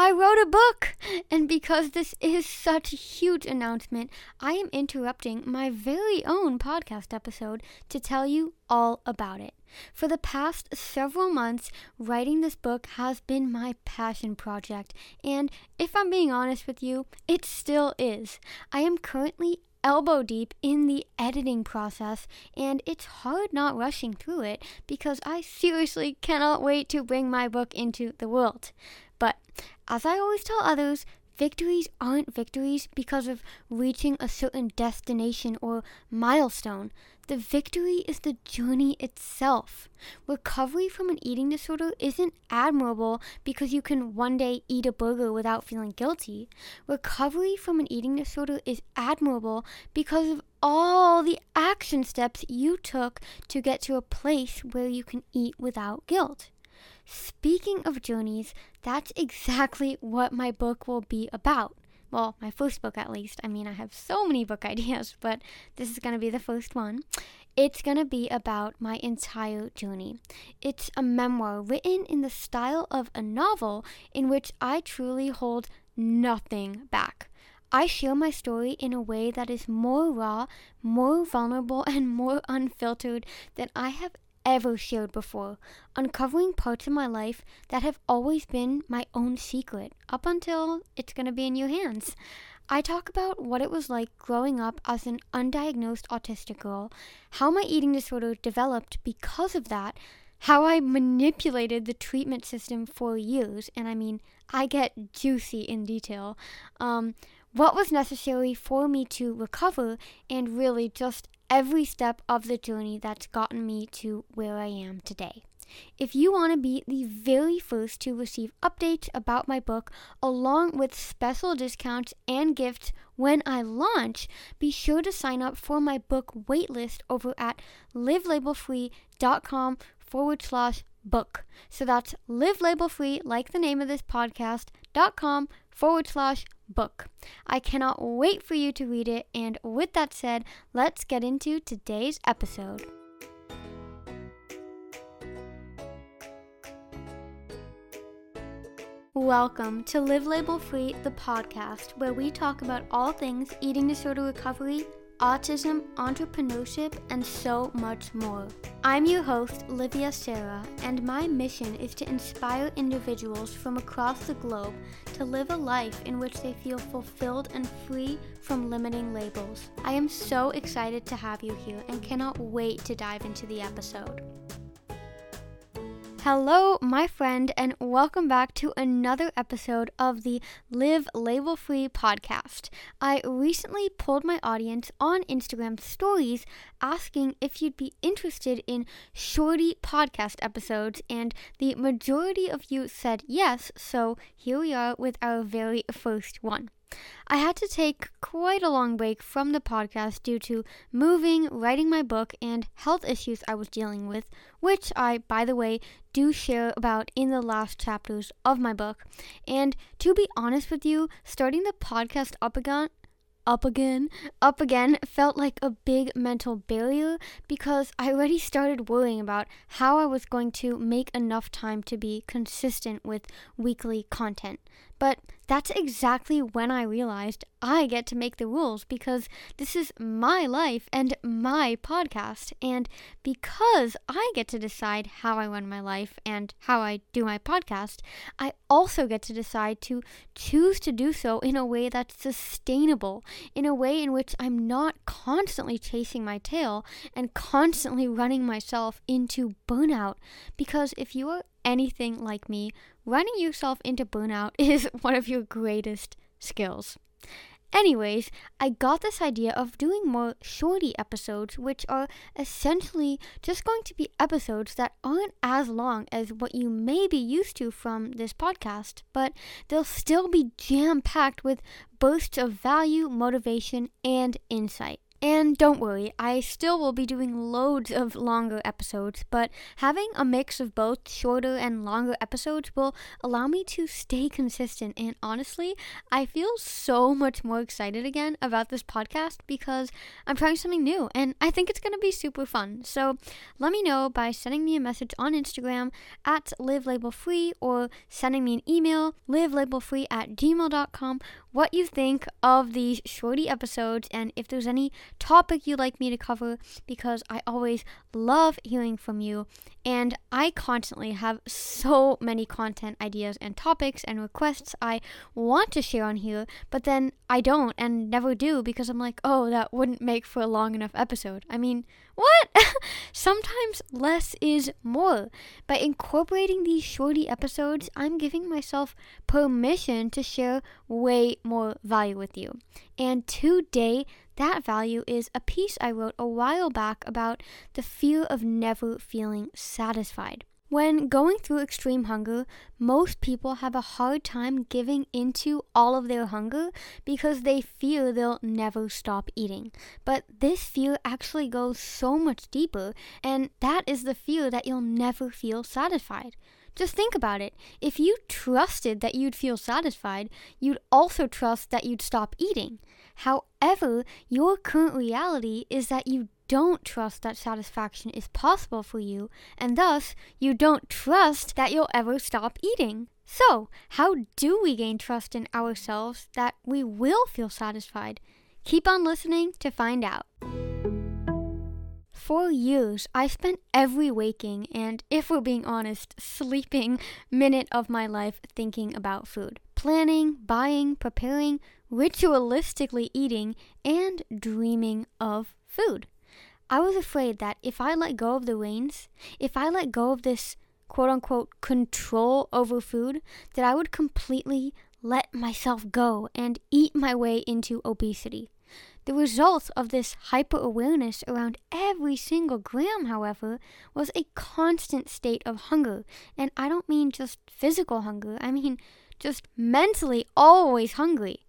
I wrote a book! And because this is such a huge announcement, I am interrupting my very own podcast episode to tell you all about it. For the past several months, writing this book has been my passion project, and if I'm being honest with you, it still is. I am currently elbow deep in the editing process, and it's hard not rushing through it because I seriously cannot wait to bring my book into the world. As I always tell others, victories aren't victories because of reaching a certain destination or milestone. The victory is the journey itself. Recovery from an eating disorder isn't admirable because you can one day eat a burger without feeling guilty. Recovery from an eating disorder is admirable because of all the action steps you took to get to a place where you can eat without guilt. Speaking of journeys, that's exactly what my book will be about. Well, my first book at least. I mean, I have so many book ideas, but this is going to be the first one. It's going to be about my entire journey. It's a memoir written in the style of a novel in which I truly hold nothing back. I share my story in a way that is more raw, more vulnerable, and more unfiltered than I have ever shared before, uncovering parts of my life that have always been my own secret up until it's going to be in your hands. I talk about what it was like growing up as an undiagnosed autistic girl, how my eating disorder developed because of that, how I manipulated the treatment system for years, and I mean, I get juicy in detail, um, what was necessary for me to recover, and really just every step of the journey that's gotten me to where I am today. If you want to be the very first to receive updates about my book, along with special discounts and gifts when I launch, be sure to sign up for my book waitlist over at livelabelfree.com forward slash book. So that's livelabelfree, like the name of this podcast, dot com forward slash book. I cannot wait for you to read it, and with that said, let's get into today's episode. Welcome to Live Label Free, the podcast, where we talk about all things eating disorder recovery autism, entrepreneurship, and so much more. I'm your host, Livia Sarah, and my mission is to inspire individuals from across the globe to live a life in which they feel fulfilled and free from limiting labels. I am so excited to have you here and cannot wait to dive into the episode. Hello, my friend, and welcome back to another episode of the Live Label Free podcast. I recently pulled my audience on Instagram stories asking if you'd be interested in shorty podcast episodes, and the majority of you said yes, so here we are with our very first one. I had to take quite a long break from the podcast due to moving, writing my book, and health issues I was dealing with, which I, by the way, do share about in the last chapters of my book. And to be honest with you, starting the podcast up again up again, up again felt like a big mental barrier because I already started worrying about how I was going to make enough time to be consistent with weekly content. But that's exactly when I realized I get to make the rules because this is my life and my podcast. And because I get to decide how I run my life and how I do my podcast, I also get to decide to choose to do so in a way that's sustainable, in a way in which I'm not constantly chasing my tail and constantly running myself into burnout. Because if you are anything like me, running yourself into burnout is one of your greatest skills. Anyways, I got this idea of doing more shorty episodes, which are essentially just going to be episodes that aren't as long as what you may be used to from this podcast, but they'll still be jam packed with bursts of value, motivation, and insight. And don't worry, I still will be doing loads of longer episodes, but having a mix of both shorter and longer episodes will allow me to stay consistent. And honestly, I feel so much more excited again about this podcast because I'm trying something new and I think it's going to be super fun. So let me know by sending me a message on Instagram at livelabelfree or sending me an email, livelabelfree at gmail.com, what you think of these shorty episodes and if there's any topic you'd like me to cover because I always love hearing from you and I constantly have so many content ideas and topics and requests I want to share on here, but then I don't and never do because I'm like, oh, that wouldn't make for a long enough episode. I mean, what? Sometimes less is more. By incorporating these shorty episodes, I'm giving myself permission to share way more value with you. And today, that value is a piece I wrote a while back about the fear of never feeling satisfied. When going through extreme hunger, most people have a hard time giving into all of their hunger because they fear they'll never stop eating. But this fear actually goes so much deeper, and that is the fear that you'll never feel satisfied. Just think about it. If you trusted that you'd feel satisfied, you'd also trust that you'd stop eating. However, your current reality is that you don't trust that satisfaction is possible for you, and thus you don't trust that you'll ever stop eating. So, how do we gain trust in ourselves that we will feel satisfied? Keep on listening to find out. For years, I spent every waking and, if we're being honest, sleeping minute of my life thinking about food. Planning, buying, preparing, ritualistically eating, and dreaming of food. I was afraid that if I let go of the reins, if I let go of this quote unquote control over food, that I would completely let myself go and eat my way into obesity. The result of this hyper awareness around every single gram, however, was a constant state of hunger. And I don't mean just physical hunger, I mean just mentally always hungry.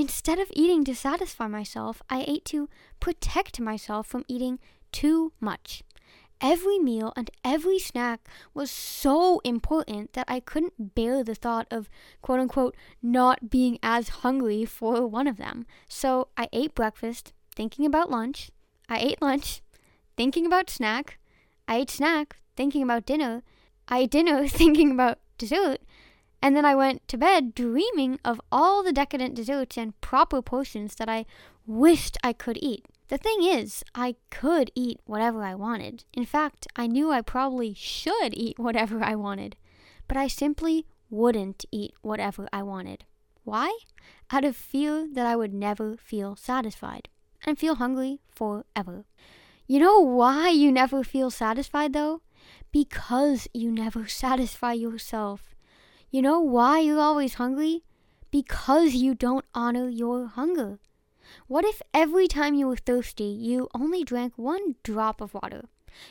Instead of eating to satisfy myself, I ate to protect myself from eating too much. Every meal and every snack was so important that I couldn't bear the thought of quote unquote not being as hungry for one of them. So I ate breakfast thinking about lunch. I ate lunch thinking about snack. I ate snack thinking about dinner. I ate dinner thinking about dessert. And then I went to bed dreaming of all the decadent desserts and proper portions that I wished I could eat. The thing is, I could eat whatever I wanted. In fact, I knew I probably should eat whatever I wanted. But I simply wouldn't eat whatever I wanted. Why? Out of fear that I would never feel satisfied and feel hungry forever. You know why you never feel satisfied though? Because you never satisfy yourself. You know why you're always hungry? Because you don't honor your hunger. What if every time you were thirsty, you only drank one drop of water?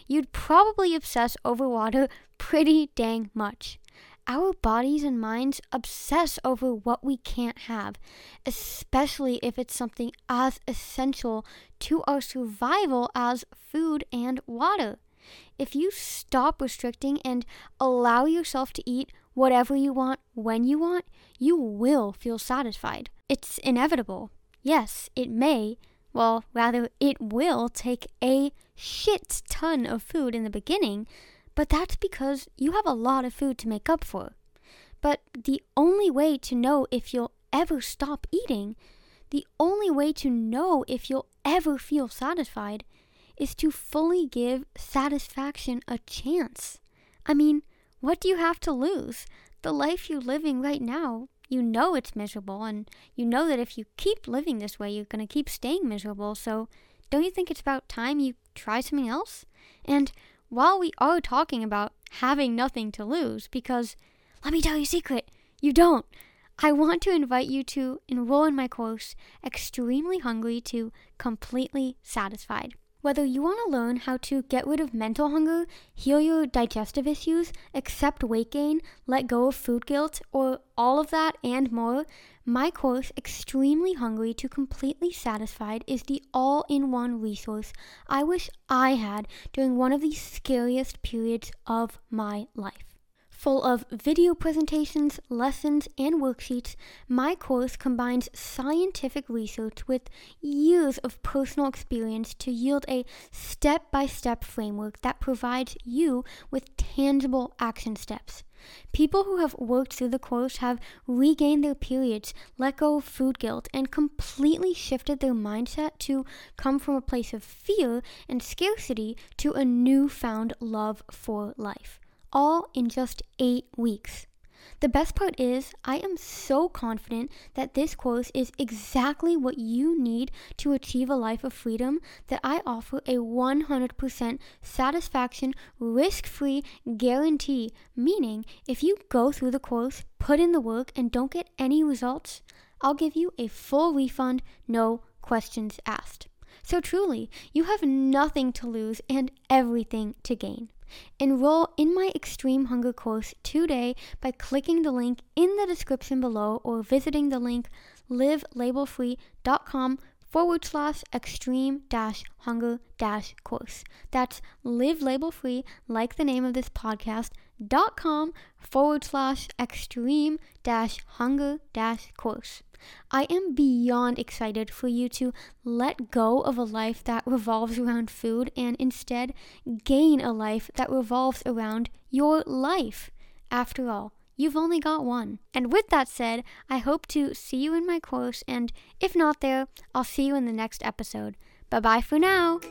You'd probably obsess over water pretty dang much. Our bodies and minds obsess over what we can't have, especially if it's something as essential to our survival as food and water. If you stop restricting and allow yourself to eat whatever you want when you want, you will feel satisfied. It's inevitable. Yes, it may, well, rather, it will take a shit ton of food in the beginning, but that's because you have a lot of food to make up for. But the only way to know if you'll ever stop eating, the only way to know if you'll ever feel satisfied, is to fully give satisfaction a chance. I mean, what do you have to lose? The life you're living right now, you know it's miserable, and you know that if you keep living this way, you're going to keep staying miserable. So, don't you think it's about time you try something else? And while we are talking about having nothing to lose, because let me tell you a secret, you don't. I want to invite you to enroll in my course, Extremely Hungry to Completely Satisfied. Whether you want to learn how to get rid of mental hunger, heal your digestive issues, accept weight gain, let go of food guilt, or all of that and more, my course, Extremely Hungry to Completely Satisfied, is the all in one resource I wish I had during one of the scariest periods of my life. Full of video presentations, lessons, and worksheets, my course combines scientific research with years of personal experience to yield a step by step framework that provides you with tangible action steps. People who have worked through the course have regained their periods, let go of food guilt, and completely shifted their mindset to come from a place of fear and scarcity to a newfound love for life all in just eight weeks. The best part is, I am so confident that this course is exactly what you need to achieve a life of freedom that I offer a 100% satisfaction, risk free guarantee. Meaning, if you go through the course, put in the work, and don't get any results, I'll give you a full refund, no questions asked. So truly, you have nothing to lose and everything to gain. Enroll in my Extreme Hunger course today by clicking the link in the description below or visiting the link livelabelfree.com forward slash extreme dash hunger dash course. That's live label free, like the name of this podcast, dot com forward slash extreme dash hunger dash course. I am beyond excited for you to let go of a life that revolves around food and instead gain a life that revolves around your life. After all, you've only got one. And with that said, I hope to see you in my course, and if not there, I'll see you in the next episode. Bye bye for now.